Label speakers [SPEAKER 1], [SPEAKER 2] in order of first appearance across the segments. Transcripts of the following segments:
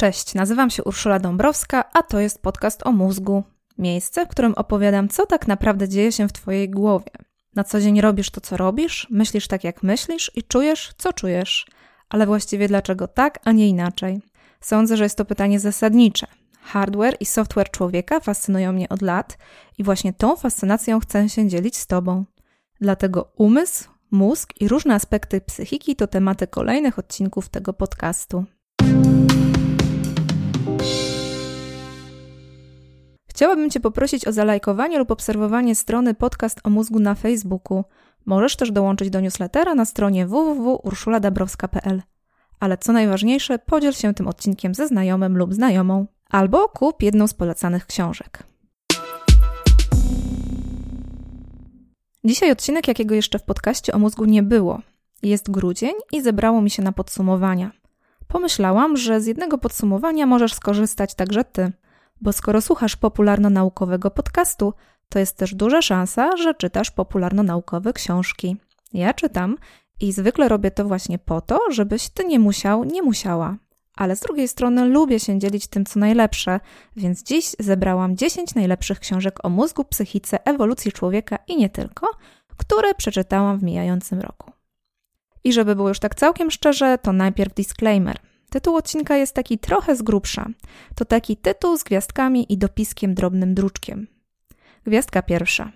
[SPEAKER 1] Cześć, nazywam się Urszula Dąbrowska, a to jest podcast o mózgu. Miejsce, w którym opowiadam, co tak naprawdę dzieje się w Twojej głowie. Na co dzień robisz to, co robisz, myślisz tak, jak myślisz i czujesz, co czujesz. Ale właściwie dlaczego tak, a nie inaczej? Sądzę, że jest to pytanie zasadnicze. Hardware i software człowieka fascynują mnie od lat i właśnie tą fascynacją chcę się dzielić z Tobą. Dlatego umysł, mózg i różne aspekty psychiki to tematy kolejnych odcinków tego podcastu. Chciałabym Cię poprosić o zalajkowanie lub obserwowanie strony Podcast o mózgu na Facebooku. Możesz też dołączyć do newslettera na stronie www.urszuladabrowska.pl. Ale co najważniejsze, podziel się tym odcinkiem ze znajomym lub znajomą. Albo kup jedną z polecanych książek. Dzisiaj odcinek, jakiego jeszcze w podcaście o mózgu nie było. Jest grudzień i zebrało mi się na podsumowania. Pomyślałam, że z jednego podsumowania możesz skorzystać także ty – bo skoro słuchasz popularno-naukowego podcastu, to jest też duża szansa, że czytasz popularno-naukowe książki. Ja czytam i zwykle robię to właśnie po to, żebyś ty nie musiał, nie musiała. Ale z drugiej strony lubię się dzielić tym, co najlepsze, więc dziś zebrałam 10 najlepszych książek o mózgu, psychice, ewolucji człowieka i nie tylko, które przeczytałam w mijającym roku. I żeby było już tak całkiem szczerze, to najpierw disclaimer. Tytuł odcinka jest taki trochę z grubsza. To taki tytuł z gwiazdkami i dopiskiem drobnym druczkiem. Gwiazdka pierwsza.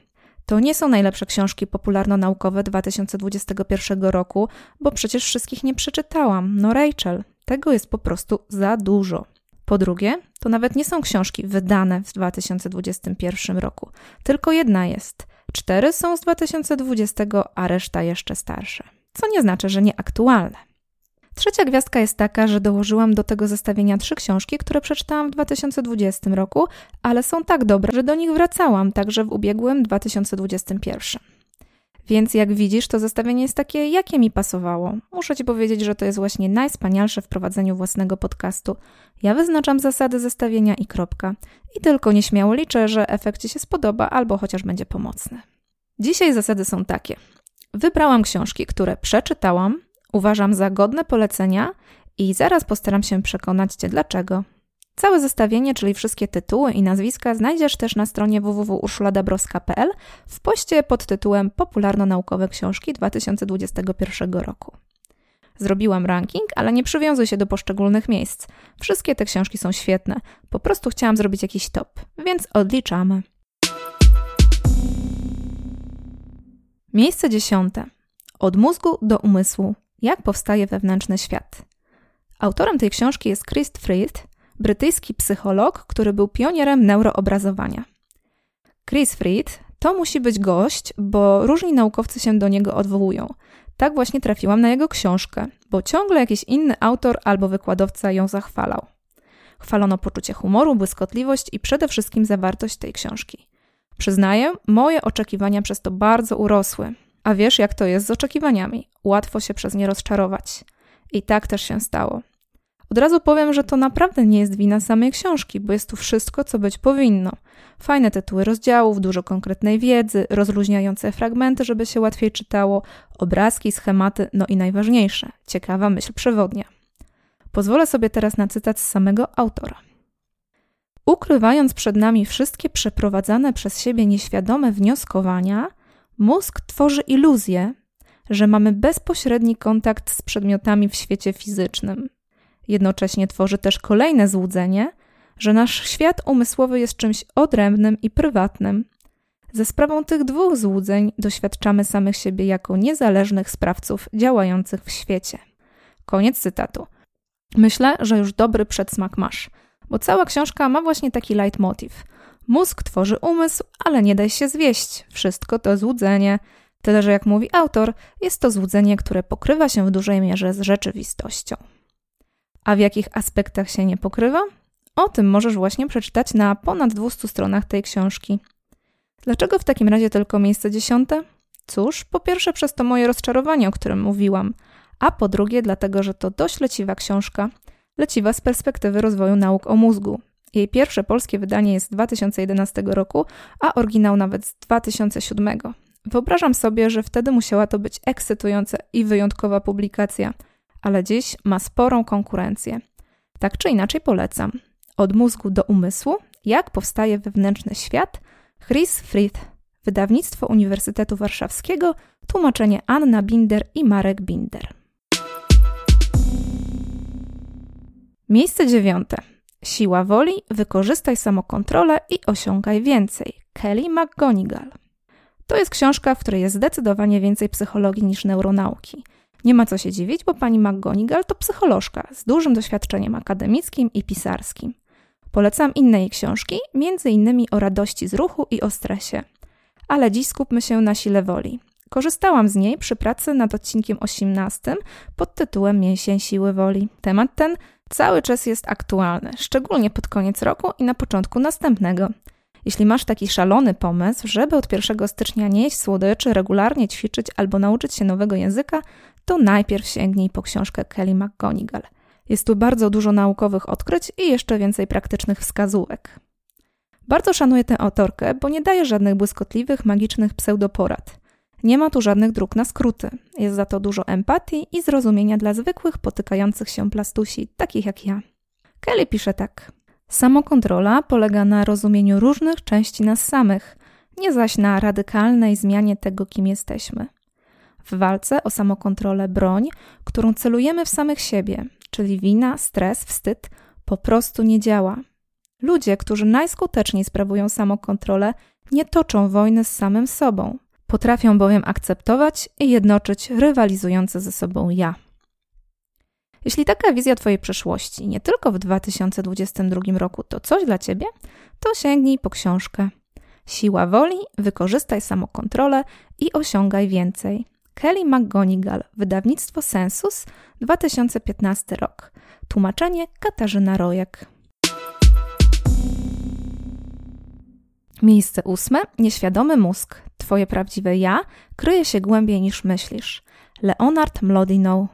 [SPEAKER 1] To nie są najlepsze książki popularno-naukowe 2021 roku, bo przecież wszystkich nie przeczytałam. No Rachel, tego jest po prostu za dużo. Po drugie, to nawet nie są książki wydane w 2021 roku. Tylko jedna jest. Cztery są z 2020, a reszta jeszcze starsze. Co nie znaczy, że nieaktualne. Trzecia gwiazdka jest taka, że dołożyłam do tego zestawienia trzy książki, które przeczytałam w 2020 roku, ale są tak dobre, że do nich wracałam także w ubiegłym 2021. Więc jak widzisz, to zestawienie jest takie, jakie mi pasowało. Muszę Ci powiedzieć, że to jest właśnie najspanialsze w prowadzeniu własnego podcastu. Ja wyznaczam zasady zestawienia i kropka. I tylko nieśmiało liczę, że efekt Ci się spodoba albo chociaż będzie pomocny. Dzisiaj zasady są takie. Wybrałam książki, które przeczytałam, uważam za godne polecenia i zaraz postaram się przekonać Cię dlaczego. Całe zestawienie, czyli wszystkie tytuły i nazwiska znajdziesz też na stronie www.urszuladabrowska.pl w poście pod tytułem Popularno-naukowe książki 2021 roku. Zrobiłam ranking, ale nie przywiązuj się do poszczególnych miejsc. Wszystkie te książki są świetne. Po prostu chciałam zrobić jakiś top, więc odliczamy. Miejsce dziesiąte. Od mózgu do umysłu. Jak powstaje wewnętrzny świat? Autorem tej książki jest Chris Fried, brytyjski psycholog, który był pionierem neuroobrazowania. Chris Fried to musi być gość, bo różni naukowcy się do niego odwołują. Tak właśnie trafiłam na jego książkę, bo ciągle jakiś inny autor albo wykładowca ją zachwalał. Chwalono poczucie humoru, błyskotliwość i przede wszystkim zawartość tej książki. Przyznaję, moje oczekiwania przez to bardzo urosły, a wiesz, jak to jest z oczekiwaniami. Łatwo się przez nie rozczarować. I tak też się stało. Od razu powiem, że to naprawdę nie jest wina samej książki, bo jest tu wszystko, co być powinno. Fajne tytuły rozdziałów, dużo konkretnej wiedzy, rozluźniające fragmenty, żeby się łatwiej czytało, obrazki, schematy, no i najważniejsze ciekawa myśl przewodnia. Pozwolę sobie teraz na cytat z samego autora. Ukrywając przed nami wszystkie przeprowadzane przez siebie nieświadome wnioskowania, Mózg tworzy iluzję, że mamy bezpośredni kontakt z przedmiotami w świecie fizycznym. Jednocześnie tworzy też kolejne złudzenie, że nasz świat umysłowy jest czymś odrębnym i prywatnym. Ze sprawą tych dwóch złudzeń doświadczamy samych siebie jako niezależnych sprawców działających w świecie. Koniec cytatu. Myślę, że już dobry przedsmak masz, bo cała książka ma właśnie taki leitmotiv – Mózg tworzy umysł, ale nie daj się zwieść. Wszystko to złudzenie. Tyle, że jak mówi autor, jest to złudzenie, które pokrywa się w dużej mierze z rzeczywistością. A w jakich aspektach się nie pokrywa? O tym możesz właśnie przeczytać na ponad 200 stronach tej książki. Dlaczego w takim razie tylko miejsce dziesiąte? Cóż, po pierwsze przez to moje rozczarowanie, o którym mówiłam, a po drugie dlatego, że to dość leciwa książka, leciwa z perspektywy rozwoju nauk o mózgu, jej pierwsze polskie wydanie jest z 2011 roku, a oryginał nawet z 2007. Wyobrażam sobie, że wtedy musiała to być ekscytująca i wyjątkowa publikacja, ale dziś ma sporą konkurencję. Tak czy inaczej polecam. Od mózgu do umysłu, jak powstaje wewnętrzny świat, Chris Frith, wydawnictwo Uniwersytetu Warszawskiego, tłumaczenie Anna Binder i Marek Binder. Miejsce dziewiąte. Siła woli, wykorzystaj samokontrolę i osiągaj więcej. Kelly McGonigal. To jest książka, w której jest zdecydowanie więcej psychologii niż neuronauki. Nie ma co się dziwić, bo pani McGonigal to psycholożka z dużym doświadczeniem akademickim i pisarskim. Polecam inne jej książki, innymi o radości z ruchu i o stresie. Ale dziś skupmy się na sile woli. Korzystałam z niej przy pracy nad odcinkiem 18 pod tytułem Mięsień siły woli. Temat ten cały czas jest aktualny, szczególnie pod koniec roku i na początku następnego. Jeśli masz taki szalony pomysł, żeby od 1 stycznia nie jeść słodyczy, regularnie ćwiczyć albo nauczyć się nowego języka, to najpierw sięgnij po książkę Kelly McGonigal. Jest tu bardzo dużo naukowych odkryć i jeszcze więcej praktycznych wskazówek. Bardzo szanuję tę autorkę, bo nie daje żadnych błyskotliwych, magicznych pseudoporad. Nie ma tu żadnych dróg na skróty. Jest za to dużo empatii i zrozumienia dla zwykłych, potykających się plastusi, takich jak ja. Kelly pisze tak. Samokontrola polega na rozumieniu różnych części nas samych, nie zaś na radykalnej zmianie tego, kim jesteśmy. W walce o samokontrolę broń, którą celujemy w samych siebie, czyli wina, stres, wstyd, po prostu nie działa. Ludzie, którzy najskuteczniej sprawują samokontrolę, nie toczą wojny z samym sobą. Potrafią bowiem akceptować i jednoczyć rywalizujące ze sobą ja. Jeśli taka wizja Twojej przyszłości nie tylko w 2022 roku to coś dla Ciebie, to sięgnij po książkę. Siła woli, wykorzystaj samokontrolę i osiągaj więcej. Kelly McGonigal, wydawnictwo Sensus, 2015 rok. Tłumaczenie Katarzyna Rojek. Miejsce ósme. Nieświadomy mózg. Twoje prawdziwe ja kryje się głębiej niż myślisz. Leonard Mlodinow.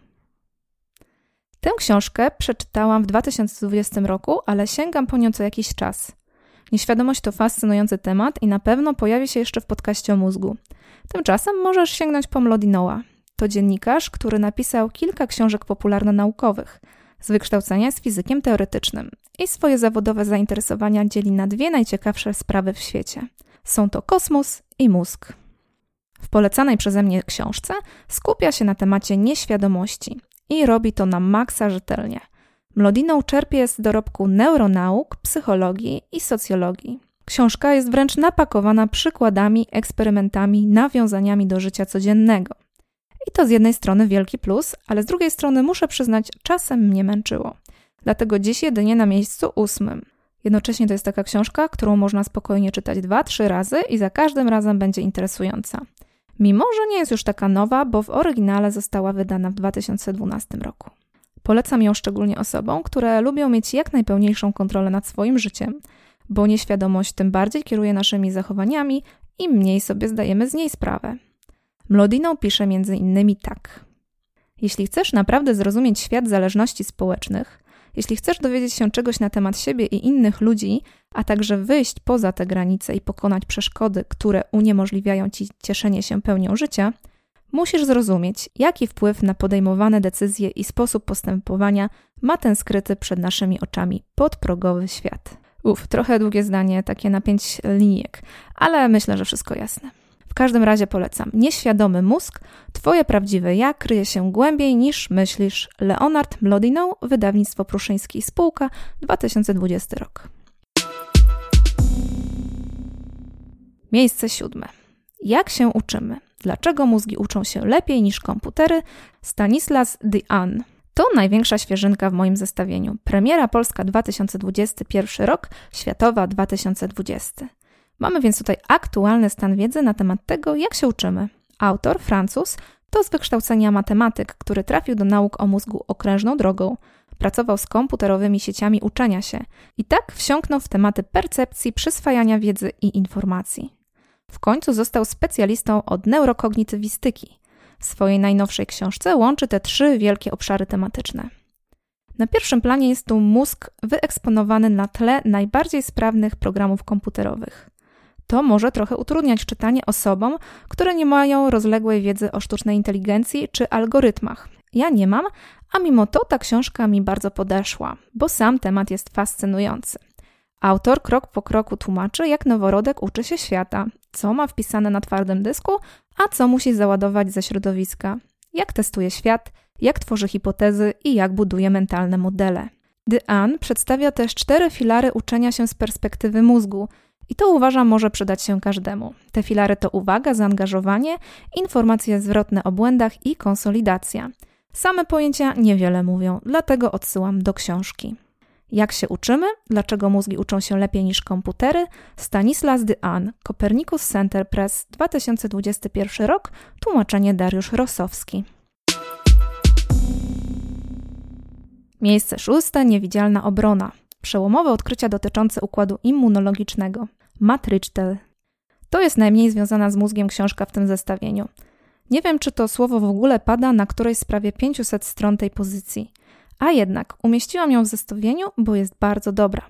[SPEAKER 1] Tę książkę przeczytałam w 2020 roku, ale sięgam po nią co jakiś czas. Nieświadomość to fascynujący temat i na pewno pojawi się jeszcze w podcaście o mózgu. Tymczasem możesz sięgnąć po Mlodinowa. To dziennikarz, który napisał kilka książek popularno-naukowych. Z wykształcenia jest fizykiem teoretycznym i swoje zawodowe zainteresowania dzieli na dwie najciekawsze sprawy w świecie. Są to kosmos i mózg. W polecanej przeze mnie książce skupia się na temacie nieświadomości i robi to na maksa rzetelnie. Mlodiną czerpie z dorobku neuronauk, psychologii i socjologii. Książka jest wręcz napakowana przykładami, eksperymentami, nawiązaniami do życia codziennego. I to z jednej strony wielki plus, ale z drugiej strony muszę przyznać, czasem mnie męczyło. Dlatego dziś jedynie na miejscu ósmym. Jednocześnie to jest taka książka, którą można spokojnie czytać dwa, trzy razy i za każdym razem będzie interesująca. Mimo, że nie jest już taka nowa, bo w oryginale została wydana w 2012 roku. Polecam ją szczególnie osobom, które lubią mieć jak najpełniejszą kontrolę nad swoim życiem, bo nieświadomość tym bardziej kieruje naszymi zachowaniami i mniej sobie zdajemy z niej sprawę. Mlodiną pisze między innymi tak. Jeśli chcesz naprawdę zrozumieć świat zależności społecznych, jeśli chcesz dowiedzieć się czegoś na temat siebie i innych ludzi, a także wyjść poza te granice i pokonać przeszkody, które uniemożliwiają ci cieszenie się pełnią życia, musisz zrozumieć, jaki wpływ na podejmowane decyzje i sposób postępowania ma ten skryty przed naszymi oczami podprogowy świat. Uf, trochę długie zdanie, takie na pięć linijek, ale myślę, że wszystko jasne. W każdym razie polecam. Nieświadomy mózg, Twoje prawdziwe ja kryje się głębiej niż myślisz. Leonard Mlodinow, wydawnictwo Pruszyński Spółka, 2020 rok. Miejsce siódme. Jak się uczymy? Dlaczego mózgi uczą się lepiej niż komputery? Stanislas Dian. To największa świeżynka w moim zestawieniu. Premiera Polska 2021 rok, światowa 2020. Mamy więc tutaj aktualny stan wiedzy na temat tego, jak się uczymy. Autor, Francuz, to z wykształcenia matematyk, który trafił do nauk o mózgu okrężną drogą. Pracował z komputerowymi sieciami uczenia się i tak wsiąknął w tematy percepcji, przyswajania wiedzy i informacji. W końcu został specjalistą od neurokognitywistyki. W swojej najnowszej książce łączy te trzy wielkie obszary tematyczne. Na pierwszym planie jest tu mózg wyeksponowany na tle najbardziej sprawnych programów komputerowych. To może trochę utrudniać czytanie osobom, które nie mają rozległej wiedzy o sztucznej inteligencji czy algorytmach. Ja nie mam, A mimo to ta książka mi bardzo podeszła, bo sam temat jest fascynujący. Autor krok po kroku tłumaczy, jak noworodek uczy się świata, co ma wpisane na twardym dysku, a co musi załadować ze środowiska, jak testuje świat, jak tworzy hipotezy i jak buduje mentalne modele. Dean przedstawia też cztery filary uczenia się z perspektywy mózgu, i to uważam może przydać się każdemu. Te filary to uwaga, zaangażowanie, informacje zwrotne o błędach i konsolidacja. Same pojęcia niewiele mówią, dlatego odsyłam do książki. Jak się uczymy? Dlaczego mózgi uczą się lepiej niż komputery? Stanislas Dean, Copernicus Center Press, 2021 rok, tłumaczenie Dariusz Rosowski. Miejsce szóste niewidzialna obrona. Przełomowe odkrycia dotyczące układu immunologicznego. Matrycztel. To jest najmniej związana z mózgiem książka w tym zestawieniu. Nie wiem, czy to słowo w ogóle pada na którejś z prawie 500 stron tej pozycji. A jednak umieściłam ją w zestawieniu, bo jest bardzo dobra.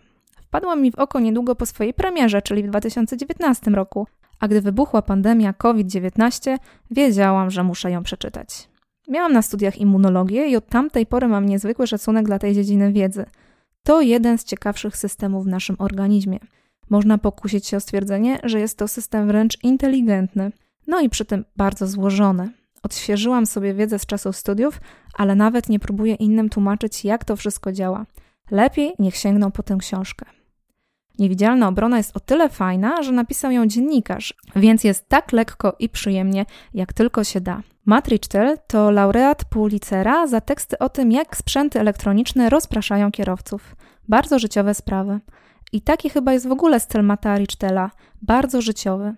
[SPEAKER 1] Wpadła mi w oko niedługo po swojej premierze, czyli w 2019 roku, a gdy wybuchła pandemia COVID-19, wiedziałam, że muszę ją przeczytać. Miałam na studiach immunologię i od tamtej pory mam niezwykły szacunek dla tej dziedziny wiedzy. To jeden z ciekawszych systemów w naszym organizmie. Można pokusić się o stwierdzenie, że jest to system wręcz inteligentny, no i przy tym bardzo złożony. Odświeżyłam sobie wiedzę z czasów studiów, ale nawet nie próbuję innym tłumaczyć, jak to wszystko działa. Lepiej niech sięgną po tę książkę. Niewidzialna obrona jest o tyle fajna, że napisał ją dziennikarz, więc jest tak lekko i przyjemnie, jak tylko się da. Matt to laureat Pulitzera za teksty o tym, jak sprzęty elektroniczne rozpraszają kierowców. Bardzo życiowe sprawy. I taki chyba jest w ogóle styl Mata Richtela, bardzo życiowy.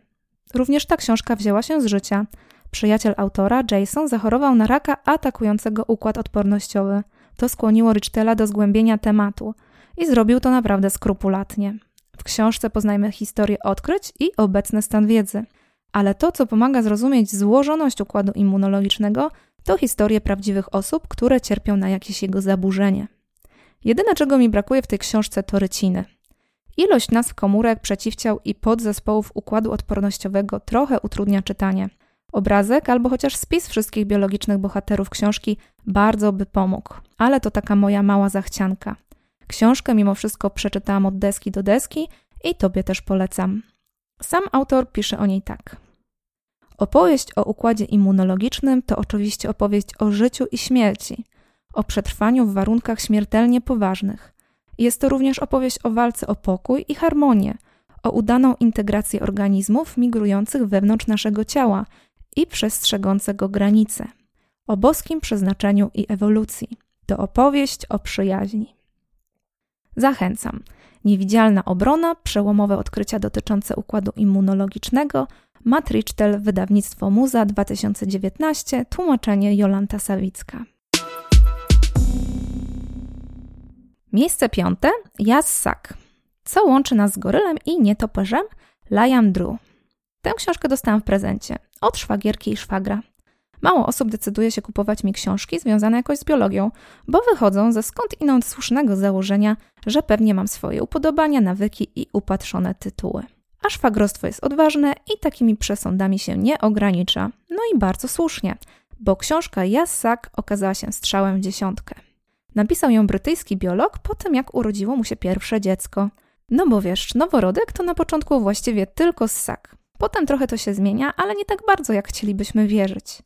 [SPEAKER 1] Również ta książka wzięła się z życia. Przyjaciel autora, Jason, zachorował na raka atakującego układ odpornościowy. To skłoniło Richtela do zgłębienia tematu i zrobił to naprawdę skrupulatnie. W książce poznajmy historię odkryć i obecny stan wiedzy. Ale to, co pomaga zrozumieć złożoność układu immunologicznego, to historie prawdziwych osób, które cierpią na jakieś jego zaburzenie. Jedyne, czego mi brakuje w tej książce, to ryciny. Ilość nazw komórek, przeciwciał i podzespołów układu odpornościowego trochę utrudnia czytanie. Obrazek albo chociaż spis wszystkich biologicznych bohaterów książki bardzo by pomógł, ale to taka moja mała zachcianka. Książkę mimo wszystko przeczytałam od deski do deski i tobie też polecam. Sam autor pisze o niej tak. Opowieść o układzie immunologicznym to oczywiście opowieść o życiu i śmierci, o przetrwaniu w warunkach śmiertelnie poważnych. Jest to również opowieść o walce o pokój i harmonię, o udaną integrację organizmów migrujących wewnątrz naszego ciała i przestrzegącego granice, o boskim przeznaczeniu i ewolucji. To opowieść o przyjaźni. Zachęcam. Niewidzialna obrona, przełomowe odkrycia dotyczące układu immunologicznego, Matrichtel, wydawnictwo Muza 2019, tłumaczenie Jolanta Sawicka. Miejsce piąte, Jassak. Co łączy nas z gorylem i nietoperzem? Liam Drew. Tę książkę dostałam w prezencie od szwagierki i szwagra. Mało osób decyduje się kupować mi książki związane jakoś z biologią, bo wychodzą ze skąd inąd słusznego założenia, że pewnie mam swoje upodobania, nawyki i upatrzone tytuły. A szwagrostwo jest odważne i takimi przesądami się nie ogranicza. No i bardzo słusznie, bo książka Jassak okazała się strzałem w dziesiątkę. Napisał ją brytyjski biolog po tym, jak urodziło mu się pierwsze dziecko. No bo wiesz, noworodek to na początku właściwie tylko ssak. Potem trochę to się zmienia, ale nie tak bardzo, jak chcielibyśmy wierzyć.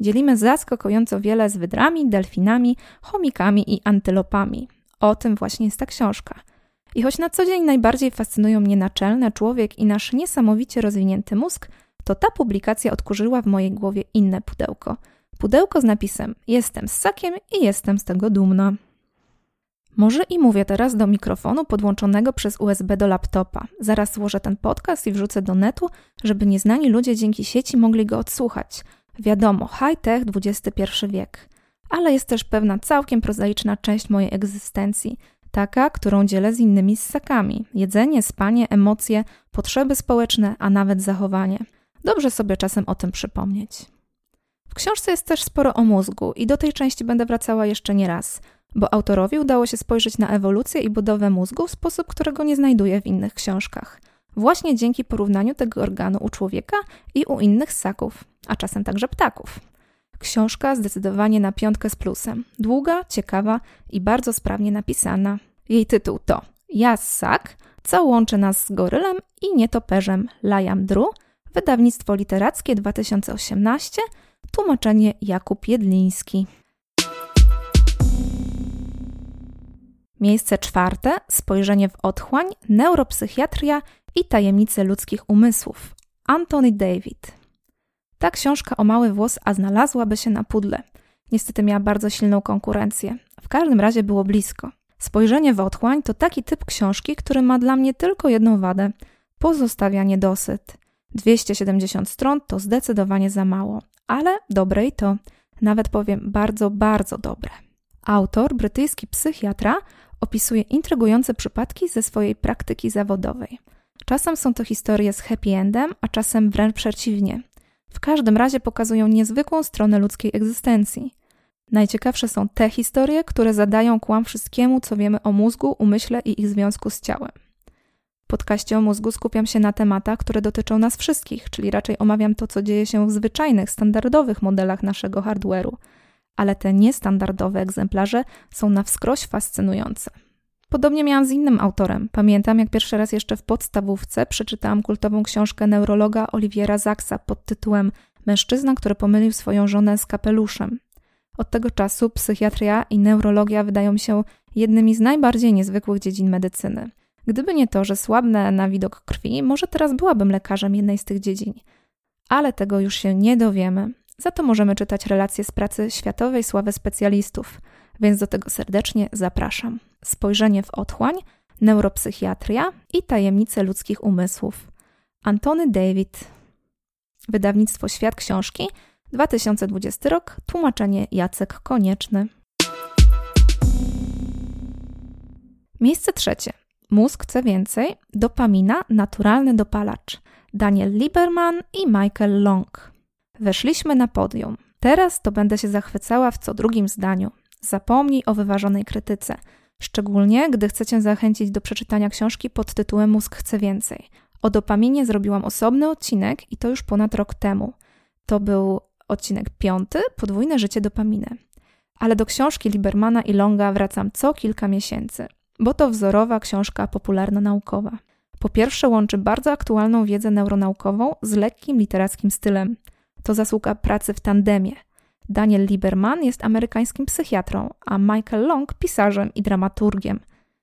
[SPEAKER 1] Dzielimy zaskakująco wiele z wydrami, delfinami, chomikami i antylopami. O tym właśnie jest ta książka. I choć na co dzień najbardziej fascynują mnie naczelne człowiek i nasz niesamowicie rozwinięty mózg, to ta publikacja odkurzyła w mojej głowie inne pudełko. Pudełko z napisem: Jestem ssakiem i jestem z tego dumna. Może i mówię teraz do mikrofonu podłączonego przez USB do laptopa. Zaraz złożę ten podcast i wrzucę do netu, żeby nieznani ludzie dzięki sieci mogli go odsłuchać. Wiadomo, high-tech XXI wiek. Ale jest też pewna całkiem prozaiczna część mojej egzystencji, taka, którą dzielę z innymi ssakami. Jedzenie, spanie, emocje, potrzeby społeczne, a nawet zachowanie. Dobrze sobie czasem o tym przypomnieć. W książce jest też sporo o mózgu i do tej części będę wracała jeszcze nie raz, bo autorowi udało się spojrzeć na ewolucję i budowę mózgu w sposób, którego nie znajduje w innych książkach. Właśnie dzięki porównaniu tego organu u człowieka i u innych ssaków, a czasem także ptaków. Książka zdecydowanie na piątkę z plusem. Długa, ciekawa i bardzo sprawnie napisana. Jej tytuł to Jassak, co łączy nas z gorylem i nietoperzem Lajam Dru, wydawnictwo literackie 2018, tłumaczenie Jakub Jedliński. Miejsce czwarte spojrzenie w otchłań, neuropsychiatria i tajemnice ludzkich umysłów. Anthony David. Ta książka o mały włos, a znalazłaby się na pudle. Niestety miała bardzo silną konkurencję. W każdym razie było blisko. Spojrzenie w otchłań to taki typ książki, który ma dla mnie tylko jedną wadę pozostawia niedosyt. 270 stron to zdecydowanie za mało, ale dobre i to, nawet powiem bardzo, bardzo dobre. Autor, brytyjski psychiatra, opisuje intrygujące przypadki ze swojej praktyki zawodowej. Czasem są to historie z happy endem, a czasem wręcz przeciwnie. W każdym razie pokazują niezwykłą stronę ludzkiej egzystencji. Najciekawsze są te historie, które zadają kłam wszystkiemu, co wiemy o mózgu, umyśle i ich związku z ciałem. Podcaście o mózgu skupiam się na tematach, które dotyczą nas wszystkich, czyli raczej omawiam to, co dzieje się w zwyczajnych, standardowych modelach naszego hardware'u, ale te niestandardowe egzemplarze są na wskroś fascynujące. Podobnie miałam z innym autorem. Pamiętam, jak pierwszy raz jeszcze w podstawówce przeczytałam kultową książkę neurologa Oliviera Zaksa pod tytułem Mężczyzna, który pomylił swoją żonę z kapeluszem. Od tego czasu psychiatria i neurologia wydają mi się jednymi z najbardziej niezwykłych dziedzin medycyny. Gdyby nie to, że słabnę na widok krwi, może teraz byłabym lekarzem jednej z tych dziedzin. Ale tego już się nie dowiemy. Za to możemy czytać relacje z pracy światowej sławy specjalistów, więc do tego serdecznie zapraszam. Spojrzenie w otchłań, neuropsychiatria i tajemnice ludzkich umysłów. Antony David. Wydawnictwo Świat Książki 2020 rok, tłumaczenie Jacek Konieczny. Miejsce trzecie. Mózg chce więcej. Dopamina, naturalny dopalacz. Daniel Lieberman i Michael Long. Weszliśmy na podium. Teraz to będę się zachwycała w co drugim zdaniu. Zapomnij o wyważonej krytyce. Szczególnie, gdy chcecie zachęcić do przeczytania książki pod tytułem Mózg chce więcej. O dopaminie zrobiłam osobny odcinek i to już ponad rok temu. To był odcinek piąty, podwójne życie dopaminy. Ale do książki Libermana i Longa wracam co kilka miesięcy, bo to wzorowa książka popularno-naukowa. Po pierwsze łączy bardzo aktualną wiedzę neuronaukową z lekkim literackim stylem. To zasługa pracy w tandemie. Daniel Lieberman jest amerykańskim psychiatrą, a Michael Long pisarzem i dramaturgiem.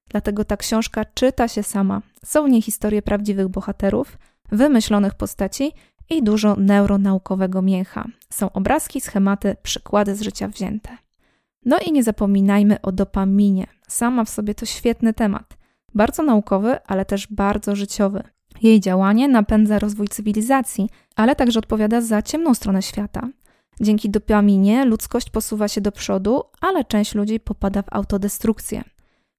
[SPEAKER 1] Dlatego ta książka czyta się sama. Są w niej historie prawdziwych bohaterów, wymyślonych postaci i dużo neuronaukowego mięcha. Są obrazki, schematy, przykłady z życia wzięte. No i nie zapominajmy o dopaminie. Sama w sobie to świetny temat. Bardzo naukowy, ale też bardzo życiowy. Jej działanie napędza rozwój cywilizacji, ale także odpowiada za ciemną stronę świata. Dzięki dopaminie ludzkość posuwa się do przodu, ale część ludzi popada w autodestrukcję.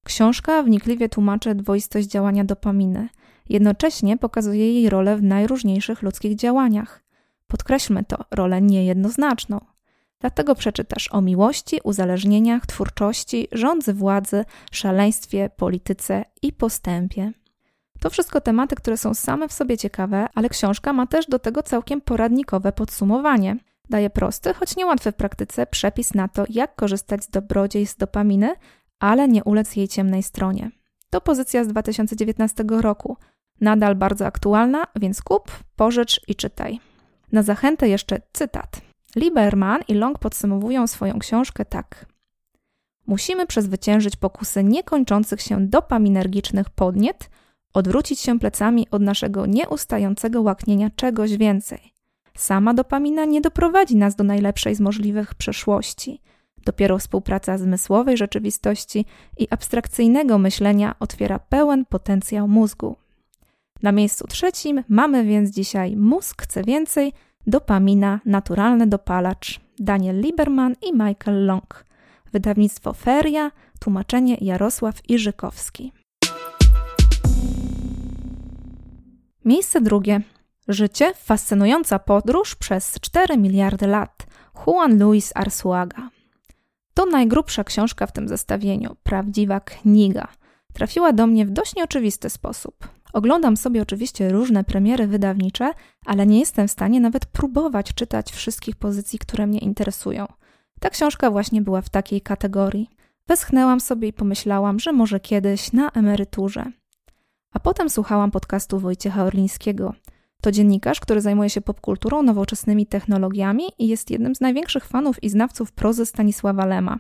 [SPEAKER 1] Książka wnikliwie tłumaczy dwoistość działania dopaminy. Jednocześnie pokazuje jej rolę w najróżniejszych ludzkich działaniach. Podkreślmy to, rolę niejednoznaczną. Dlatego przeczytasz o miłości, uzależnieniach, twórczości, rządzy władzy, szaleństwie, polityce i postępie. To wszystko tematy, które są same w sobie ciekawe, ale książka ma też do tego całkiem poradnikowe podsumowanie. Daje prosty, choć niełatwy w praktyce przepis na to, jak korzystać z dobrodziejstw dopaminy, ale nie ulec jej ciemnej stronie. To pozycja z 2019 roku. Nadal bardzo aktualna, więc kup, pożycz i czytaj. Na zachętę jeszcze cytat. Lieberman i Long podsumowują swoją książkę tak. Musimy przezwyciężyć pokusy niekończących się dopaminergicznych podniet, odwrócić się plecami od naszego nieustającego łaknienia czegoś więcej. Sama dopamina nie doprowadzi nas do najlepszej z możliwych przeszłości. Dopiero współpraca zmysłowej rzeczywistości i abstrakcyjnego myślenia otwiera pełen potencjał mózgu. Na miejscu trzecim mamy więc dzisiaj Mózg chce więcej, dopamina, naturalny dopalacz, Daniel Lieberman i Michael Long. Wydawnictwo Feria, tłumaczenie Jarosław Iżykowski. Miejsce drugie. Życie, fascynująca podróż przez 4 miliardy lat. Juan Luis Arsuaga. To najgrubsza książka w tym zestawieniu, prawdziwa kniga. Trafiła do mnie w dość nieoczywisty sposób. Oglądam sobie oczywiście różne premiery wydawnicze, ale nie jestem w stanie nawet próbować czytać wszystkich pozycji, które mnie interesują. Ta książka właśnie była w takiej kategorii. Westchnęłam sobie i pomyślałam, że może kiedyś na emeryturze. A potem słuchałam podcastu Wojciecha Orlińskiego. To dziennikarz, który zajmuje się popkulturą, nowoczesnymi technologiami i jest jednym z największych fanów i znawców prozy Stanisława Lema.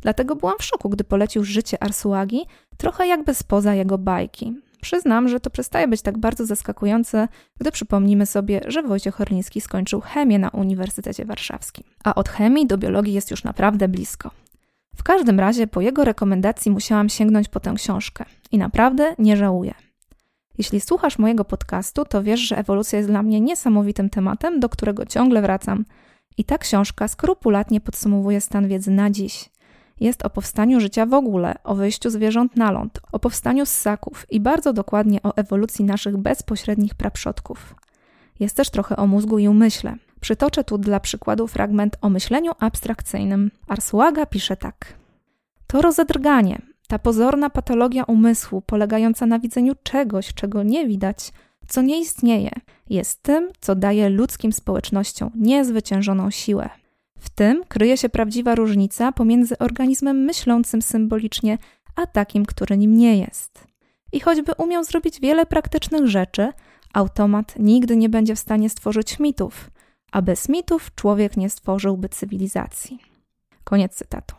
[SPEAKER 1] Dlatego byłam w szoku, gdy polecił życie Arsuagi, trochę jakby spoza jego bajki. Przyznam, że to przestaje być tak bardzo zaskakujące, gdy przypomnimy sobie, że Wojciech Horliński skończył chemię na Uniwersytecie Warszawskim. A od chemii do biologii jest już naprawdę blisko. W każdym razie po jego rekomendacji musiałam sięgnąć po tę książkę i naprawdę nie żałuję. Jeśli słuchasz mojego podcastu, to wiesz, że ewolucja jest dla mnie niesamowitym tematem, do którego ciągle wracam. I ta książka skrupulatnie podsumowuje stan wiedzy na dziś. Jest o powstaniu życia w ogóle, o wyjściu zwierząt na ląd, o powstaniu ssaków i bardzo dokładnie o ewolucji naszych bezpośrednich praprzodków. Jest też trochę o mózgu i umyśle. Przytoczę tu dla przykładu fragment o myśleniu abstrakcyjnym. Arsuaga pisze tak. To rozedrganie, ta pozorna patologia umysłu, polegająca na widzeniu czegoś, czego nie widać, co nie istnieje, jest tym, co daje ludzkim społecznościom niezwyciężoną siłę. W tym kryje się prawdziwa różnica pomiędzy organizmem myślącym symbolicznie, a takim, który nim nie jest. I choćby umiał zrobić wiele praktycznych rzeczy, automat nigdy nie będzie w stanie stworzyć mitów, a bez mitów człowiek nie stworzyłby cywilizacji. Koniec cytatu.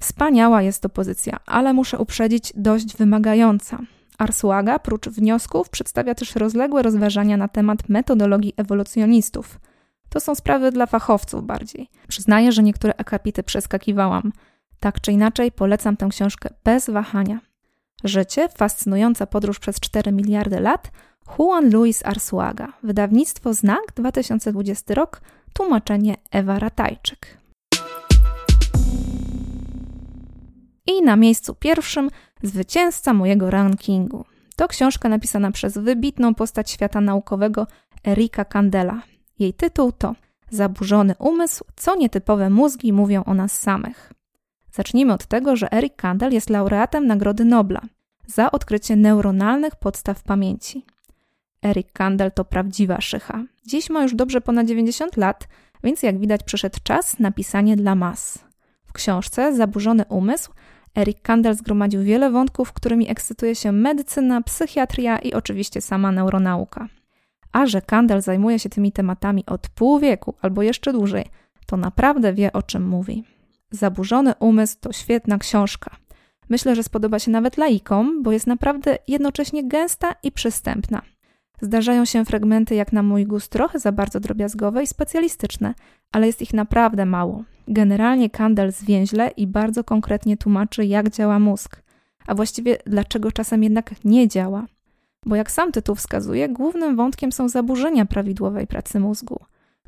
[SPEAKER 1] Wspaniała jest to pozycja, ale muszę uprzedzić dość wymagająca. Arsuaga, prócz wniosków, przedstawia też rozległe rozważania na temat metodologii ewolucjonistów. To są sprawy dla fachowców bardziej. Przyznaję, że niektóre akapity przeskakiwałam. Tak czy inaczej, polecam tę książkę bez wahania. Życie, fascynująca podróż przez 4 miliardy lat, Juan Luis Arsuaga, wydawnictwo Znak, 2020 rok, tłumaczenie Ewa Ratajczyk. I na miejscu pierwszym zwycięzca mojego rankingu. To książka napisana przez wybitną postać świata naukowego Erika Candela. Jej tytuł to Zaburzony umysł, co nietypowe mózgi mówią o nas samych. Zacznijmy od tego, że Eric Kandel jest laureatem Nagrody Nobla za odkrycie neuronalnych podstaw pamięci. Eric Kandel to prawdziwa szycha. Dziś ma już dobrze ponad 90 lat, więc jak widać przyszedł czas na pisanie dla mas. W książce Zaburzony umysł Eric Kandel zgromadził wiele wątków, którymi ekscytuje się medycyna, psychiatria i oczywiście sama neuronauka. A że Kandel zajmuje się tymi tematami od pół wieku albo jeszcze dłużej, to naprawdę wie o czym mówi. Zaburzony umysł to świetna książka. Myślę, że spodoba się nawet laikom, bo jest naprawdę jednocześnie gęsta i przystępna. Zdarzają się fragmenty, jak na mój gust, trochę za bardzo drobiazgowe i specjalistyczne, ale jest ich naprawdę mało. Generalnie Kandel zwięźle i bardzo konkretnie tłumaczy, jak działa mózg, a właściwie dlaczego czasem jednak nie działa. Bo jak sam tytuł wskazuje, głównym wątkiem są zaburzenia prawidłowej pracy mózgu.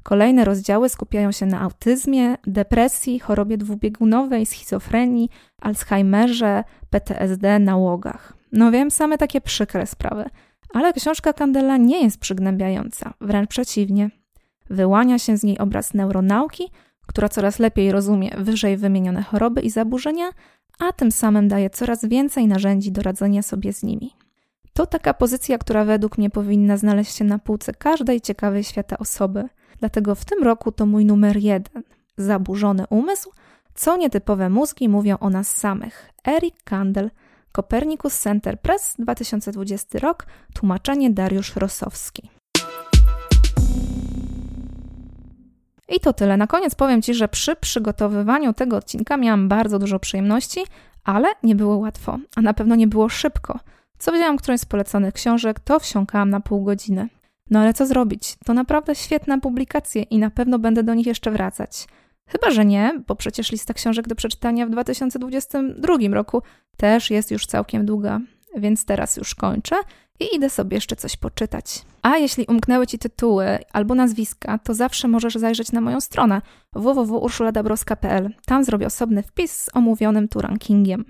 [SPEAKER 1] Kolejne rozdziały skupiają się na autyzmie, depresji, chorobie dwubiegunowej, schizofrenii, Alzheimerze, PTSD, nałogach. No wiem, same takie przykre sprawy – ale książka Kandela nie jest przygnębiająca, wręcz przeciwnie. Wyłania się z niej obraz neuronauki, która coraz lepiej rozumie wyżej wymienione choroby i zaburzenia, a tym samym daje coraz więcej narzędzi do radzenia sobie z nimi. To taka pozycja, która według mnie powinna znaleźć się na półce każdej ciekawej świata osoby. Dlatego w tym roku to mój numer jeden. Zaburzony umysł, co nietypowe mózgi mówią o nas samych. Eric Kandel – Copernicus Center Press 2020 rok, tłumaczenie Dariusz Rosowski. I to tyle. Na koniec powiem Ci, że przy przygotowywaniu tego odcinka miałam bardzo dużo przyjemności, ale nie było łatwo, a na pewno nie było szybko. Co wzięłam którąś z poleconych książek, to wsiąkałam na pół godziny. No ale co zrobić? To naprawdę świetne publikacje i na pewno będę do nich jeszcze wracać. Chyba, że nie, bo przecież lista książek do przeczytania w 2022 roku też jest już całkiem długa, więc teraz już kończę i idę sobie jeszcze coś poczytać. A jeśli umknęły Ci tytuły albo nazwiska, to zawsze możesz zajrzeć na moją stronę www.urszuladabrowska.pl. Tam zrobię osobny wpis z omówionym tu rankingiem.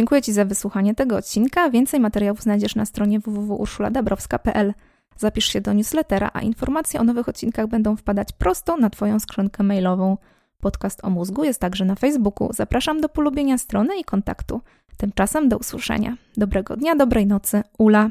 [SPEAKER 1] Dziękuję Ci za wysłuchanie tego odcinka. Więcej materiałów znajdziesz na stronie www.urszuladabrowska.pl. Zapisz się do newslettera, a informacje o nowych odcinkach będą wpadać prosto na Twoją skrzynkę mailową. Podcast o mózgu jest także na Facebooku. Zapraszam do polubienia strony i kontaktu. Tymczasem do usłyszenia. Dobrego dnia, dobrej nocy. Ula.